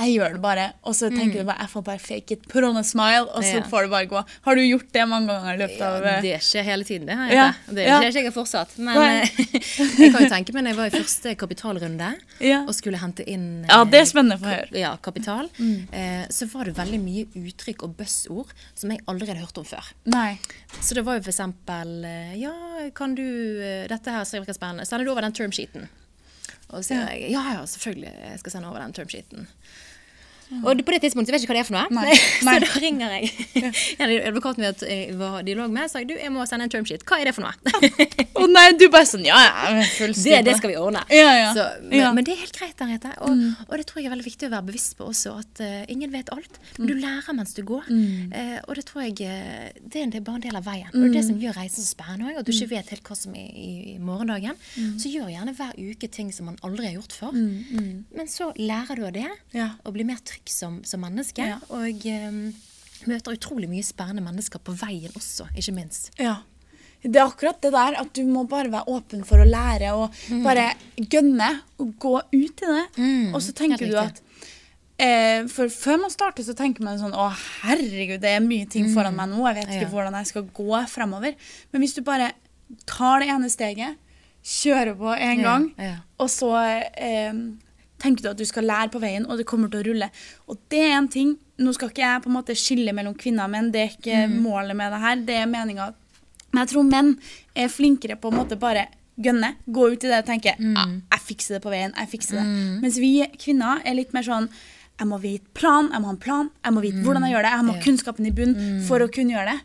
jeg gjør det bare, og så tenker du bare jeg får bare fake it, put on a smile, og så Ja. får det bare gå. Har du gjort det mange ganger i løpet av Ja, eh, det skjer hele tiden, det. har jeg Ja, det. skjer ja. jeg har fortsatt. Men eh, jeg kan jo tenke meg når jeg var i første kapitalrunde og skulle hente inn Ja, det er spennende for å høre. Ja, kapital. Eh, så var det veldig mye uttrykk og buzzord som jeg aldri hadde hørt om før. Nei. Så det var jo for eksempel eh, Ja, kan du eh, Dette her virker spennende. Sender du over den termsheeten? Og så sier jeg ja, ja, selvfølgelig. Jeg skal sende over den termsheeten. Og på det tidspunktet vet jeg ikke hva det er for noe. Nei. Nei. Så da ringer jeg ja, advokaten min jeg var dialog med, sa du, jeg må sende en termsheet. Hva er det for noe? Å nei, du bare sånn Ja, ja, Det, det skal vi ordne. Ja, ja. Så, men, Ja. Mm. men det er helt greit, Henriette. Og, og det tror jeg er veldig viktig å være bevisst på også, at uh, ingen vet alt. Men du Mm. lærer mens du går. Eh, og det tror jeg eh, det er bare en del av veien. Og det er det Mm. som gjør reisen så spennende òg, at du ikke vet helt hva som er i, i morgendagen. Mm. Så gjør gjerne hver uke ting som man aldri har gjort før. Men så lærer du av det, Ja. og blir mer trygg som, som menneske. Ja. Og eh, møter utrolig mye spennende mennesker på veien også, ikke minst. Ja. Det er akkurat det der at du må bare være åpen for å lære og bare gønne og gå ut i det. Mm, Og så tenker du at eh, For før man starter, så tenker man sånn Å, herregud, det er mye ting foran meg nå. Jeg vet ikke Ja. hvordan jeg skal gå fremover. Men hvis du bare tar det ene steget, kjører på en Ja, gang, ja. og så eh, tenker du at du skal lære på veien, og det kommer til å rulle. Og det er en ting Nå skal ikke jeg på en måte skille mellom kvinner og menn, det er ikke Mm. målet med det her. Det er meninga Men jeg tror menn er flinkere på en måte bare gønne, gå ut i det og tenke Mm. ah, 'Jeg fikser det på veien', jeg fikser det. Mens vi kvinner er litt mer sånn jeg må vite plan, jeg må ha en plan, jeg må vite hvordan jeg gjør det. Jeg må ha kunnskapen i bunn for å kunne gjøre det.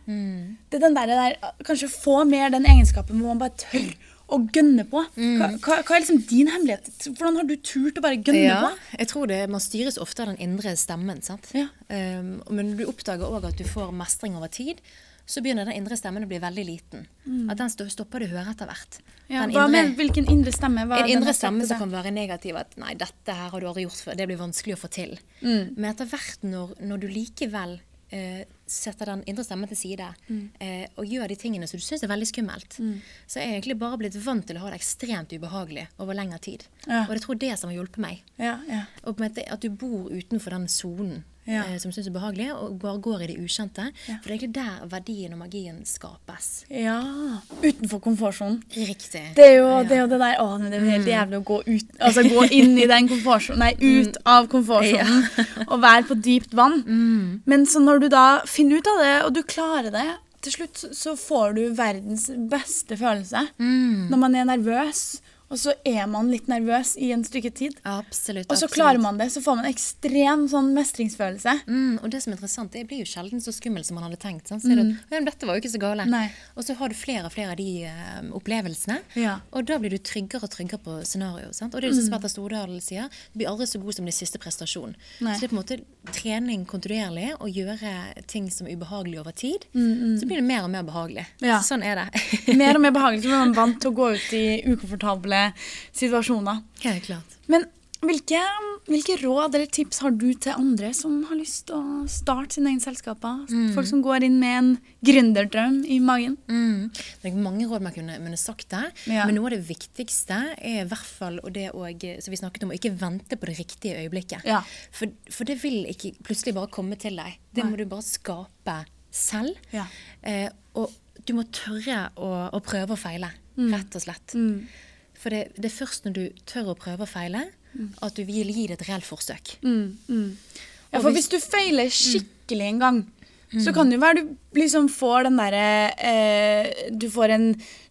Det er den der, der Kanskje få mer den egenskapen hvor man bare tør å gønne på. Hva, hva, hva er liksom din hemmelighet? Hvordan har du turt å bare gønne Ja, på? jeg tror det, Man styres ofte av den indre stemmen. sant? Ja. Um, men du oppdager òg at du får mestring over tid. Så begynner den indre stemmen å bli veldig liten. At Den stopper du hører høre etter hvert. Mm. Ja, indre- med, hvilken indre stemme? Hva en indre stemme som kan være negativ. At 'nei, dette her har du aldri gjort før'. Det blir vanskelig å få til. Mm. Men etter hvert, når, når du likevel eh, setter den indre stemmen til side Mm. eh, og gjør de tingene som du syns er veldig skummelt, så er jeg egentlig bare blitt vant til å ha det ekstremt ubehagelig over lengre tid. Ja. Og jeg tror det som har hjulpet meg. Ja, ja. Og at du bor utenfor den sonen Ja. eh, som syns er behagelig, og bare går i det ukjente. Ja. For det er egentlig der verdien og magien skapes. ja. Utenfor komfortsonen. Riktig. Det er, jo, det er jo det der Å, men det er jo helt jævlig å gå ut Altså gå inn i den komfortsonen Nei, ut av komfortsonen og være på dypt vann. Men så når du da finner ut av det, og du klarer det Til slutt så- får du verdens beste følelse. Når man er nervøs, og så er man litt nervøs i en stykke tid. Absolutt. Og så absolutt. klarer man det, så får man ekstrem sånn mestringsfølelse. Mm, og det som er interessant, det blir jo sjelden så skummel som man hadde tenkt. Sånn. Så er det, men dette var jo ikke så gale. Nei. Og så har du flere og flere av de eh, opplevelsene. Ja. Og da blir du tryggere og tryggere på scenarioet. Og det er jo som Petter Stordalen sier, du blir aldri så god som din siste prestasjon. Nei. Så det er på en måte trening kontinuerlig, og gjøre ting som er ubehagelig over tid. Så blir det mer og mer behagelig. Ja. Sånn er det. Mer og mer behagelig, så blir man vant til å gå ut i ukomfortable situasjoner. Helt klart. Men hvilke, hvilke råd eller tips har du til andre som har lyst til å starte sine egne selskaper? Folk som går inn med en gründerdrøm i magen? Mm. Det er mange råd man kunne, kunne sagt der, Ja. men noe av det viktigste er i hvert fall og det og, vi snakket om, å ikke vente på det riktige øyeblikket. Ja. For, for det vil ikke plutselig bare komme til deg. Det Nei. må du bare skape selv. Ja. Eh, og du må tørre å, å prøve og feile, rett og slett. Mm. For det, det er først når du tør å prøve og feile, at du vil gi det et reelt forsøk. Mm, mm. Ja, for hvis du feiler skikkelig en gang, så kan det jo være du liksom får den derre eh, Du får en,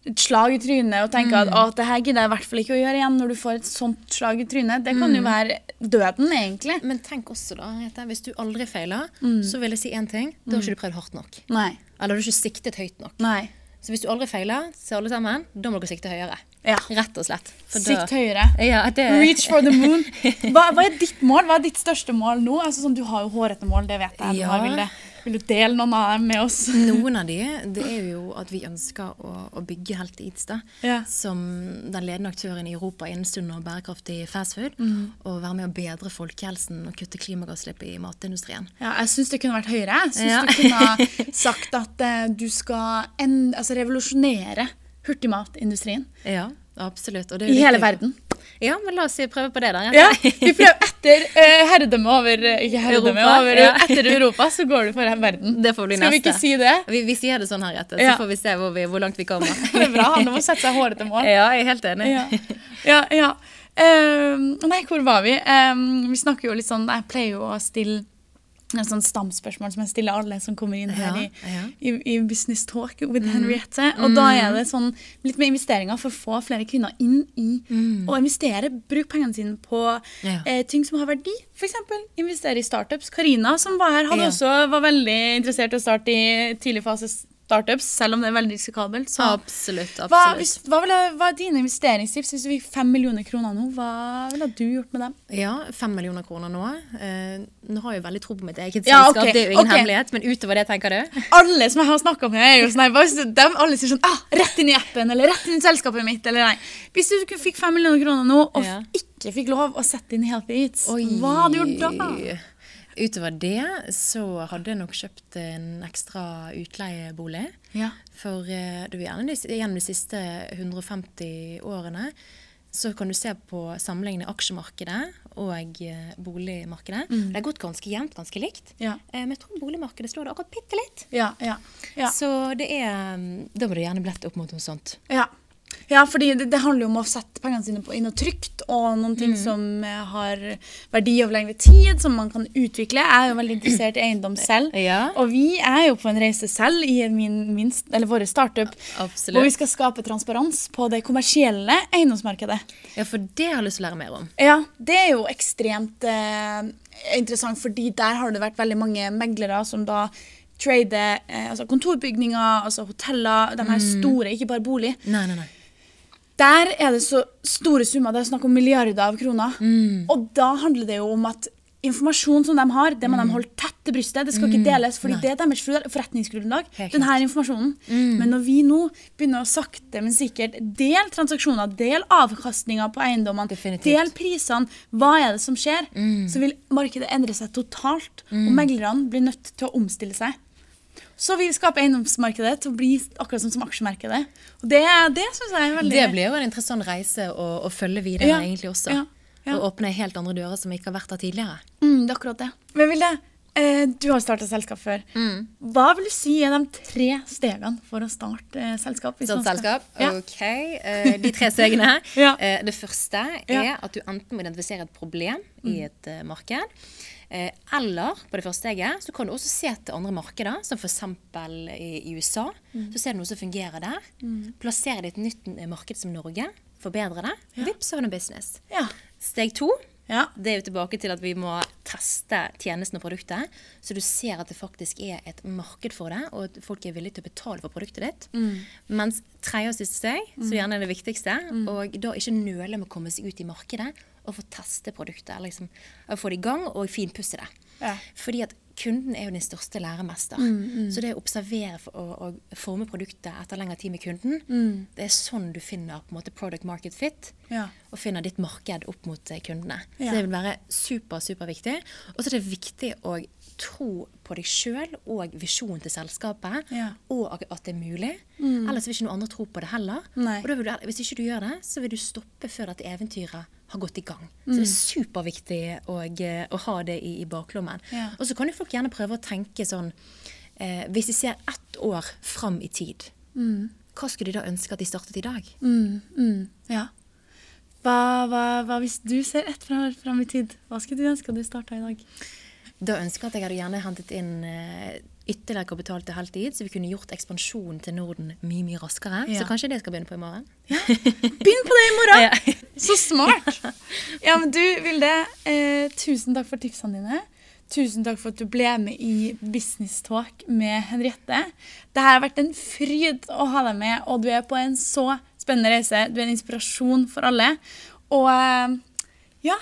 et slag i trynet og tenker at å, det her gidder jeg i hvert fall ikke å gjøre igjen når du får et sånt slag i trynet. Det kan jo være døden, egentlig. Men tenk også, da, Henriette, hvis du aldri feiler, Mm. så vil jeg si én ting. Da har ikke du prøvd hardt nok. Nei. Eller du har ikke siktet høyt nok. Nei. Så hvis du aldri feiler, så alle sammen, da må dere sikte høyere. Ja. Rett og slett. Sikt høyere. Ja, det, Reach for the moon. Hva, hva er ditt mål? Hva er ditt største mål nå? Altså, sånn, du har jo hårete mål, det vet jeg. Du Ja. Vil, du dele noen av dem med oss? Noen av de, det er jo at vi ønsker å, å bygge Helt Eats. Ja. Som den ledende aktøren i Europa innen sunn og bærekraftig fastfood. Mm. Og være med å bedre folkehelsen og kutte klimagassutslipp i matindustrien. Ja, jeg syns det kunne vært høyere. Jeg syns Ja. du kunne sagt at uh, du skal en, altså, revolusjonere hurtigmatindustrien Ja, absolutt. I hele verden. Ja, men la oss prøve på det, da. Ja, vi prøver etter uh, herredømme over Ikke herredømme Europa, over ja. Etter Europa, så går du for verden. Det får bli Skal vi ikke si det? Vi, vi sier det sånn her, Jette, så Ja. får vi se hvor, vi, hvor langt vi kommer. Det er bra. Han må sette seg hårete mål. ja, jeg er helt enig. Ja. ja. Ehm, nei, hvor var vi? Um, vi snakker jo litt sånn Jeg pleier jo å stille en sånn stamspørsmål som jeg stiller alle som kommer inn her Ja, i, ja. i, i Business Talk with Henriette. Og da er det sånn litt med investeringer for å få flere kvinner inn i å investere. Bruk pengene sine på Ja. eh, ting som har verdi. F.eks. investere i startups. Karina som var her, hadde også var veldig interessert i å starte i tidlig fase startups, selv om det er veldig risikabelt. Så Absolutt. hva, absolutt. hvis, hva, ville, hva er dine investeringstips hvis du fikk fem millioner kroner nå? Hva ville du gjort med dem? Ja, fem millioner kroner nå. Eh, nå har jeg veldig tro på mitt eget Ja, selskap, ok, det er jo ingen okay. hemmelighet. Men utover det, tenker du? Alle som jeg har snakka med, er jo sånn her, bare- de alle sier sånn ah, Rett inn i appen, eller rett inn i selskapet mitt, eller nei. Hvis du fikk fem millioner kroner nå, og Ja. ikke fikk lov å sette inn i Healthy Eats, hva hadde du gjort da? Utover det så hadde jeg nok kjøpt en ekstra utleiebolig. Ja. For eh, du gjennom de siste 150 årene så kan du se på sammenligne aksjemarkedet og boligmarkedet. boligmarkedet. Det har gått ganske jevnt, ganske likt. Mm. Ja. Eh, men jeg tror boligmarkedet slår det akkurat bitte litt. Ja, ja, ja. Så det er mm, Da må du gjerne blette opp mot noe sånt. Ja. Ja, fordi det, det handler jo om å sette pengene sine på inn og trygt, og noen Mm. ting som eh, har verdi over lengre tid, som man kan utvikle. Jeg er jo veldig interessert i eiendom selv, Ja. og vi er jo på en reise selv i min, min, eller våre startup, Absolutt. hvor vi skal skape transparens på det kommersielle eiendomsmarkedet. Ja, for det har jeg lyst til å lære mer om. Ja, det er jo ekstremt eh, interessant, fordi der har det vært veldig mange meglere som da trader eh, altså kontorbygninger, altså hoteller, de her Mm. store, ikke bare bolig. Nei, nei, nei. Der er det så store summer, det er snakk om milliarder av kroner. Mm. Og da handler det jo om at informasjon som de har, det må de holde tett til brystet. Det skal ikke deles, fordi Mm. Nei. det er deres forretningsgrunnlag. Denne informasjonen. Mm. Men når vi nå begynner å sakte, men sikkert del transaksjoner, del avkastninger på eiendommene, Definitivt. Mm. del prisene, hva er det som skjer, så vil markedet endre seg totalt. Og meglerne blir nødt til å omstille seg. Så vi skaper eiendomsmarkedet til å bli akkurat sånn som aksjemarkedet. Og det, det synes jeg er veldig Det blir jo en interessant reise å, å følge videre Ja, egentlig også. ja, ja. Og åpne helt andre dører som ikke har vært der tidligere. Mm, det er akkurat det. Men Vilde, eh, du har starta selskap før. Mm. Hva vil du si er de tre stegene for å starte eh, selskap? skal- selskap? Ok. eh, de tre stegene. Ja. Eh, det første er at du enten må identifisere et problem i et eh, marked. Eh, eller på det første steget så kan du også se til andre markeder, som f.eks. I, i USA. Så ser du noe som fungerer der. Plassere det i et nytt marked som Norge. Forbedre det. Vips, så har du business. Ja. Steg to Ja. det er jo tilbake til at vi må teste tjenesten og produktet, så du ser at det faktisk er et marked for det, og at folk er villige til å betale for produktet ditt. Mens tredje og siste steg, som gjerne er det viktigste, og da ikke nøle med å komme seg ut i markedet og få teste produktet, liksom, få det i gang og finpusse det. Ja. Fordi at kunden er jo din største læremester. Så det å observere og, og forme produktet etter lengre tid med kunden, det er sånn du finner på en måte product market fit, Ja. og finner ditt marked opp mot eh, kundene. Ja. Så det vil være super, superviktig. Og så er det viktig å tro på deg sjøl og visjonen til selskapet, Ja. og at det er mulig. Ellers vil ikke noen andre tro på det heller. Du, hvis ikke du gjør det, så vil du stoppe før dette eventyret har gått i gang. Så det er superviktig å, eh, å ha det i, i baklommen. Ja. Og så kan jo folk gjerne prøve å tenke sånn eh, Hvis de ser ett år fram i tid, hva skulle de da ønske at de startet i dag? Mm, mm, ja. Hva, hva, hva hvis du ser ett år fram i tid? Hva skulle du ønske at du starta i dag? Da ønsker jeg at jeg hadde gjerne hentet inn eh, ytterligere kapital til Heltid, så vi kunne gjort ekspansjonen til Norden mye mye raskere. Ja. Så kanskje det skal begynne på i morgen. Begynn på det i morgen! Ja. Så smart! Ja, men du, Vilde, eh, tusen takk for tipsene dine. Tusen takk for at du ble med i Business Talk med Henriette. Det har vært en fryd å ha deg med, og du er på en så spennende reise. Du er en inspirasjon for alle. Og eh, ja,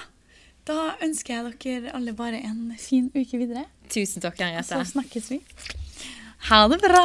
da ønsker jeg dere alle bare en fin uke videre. Tusen takk, Henriette. Så snakkes vi. Ha det bra!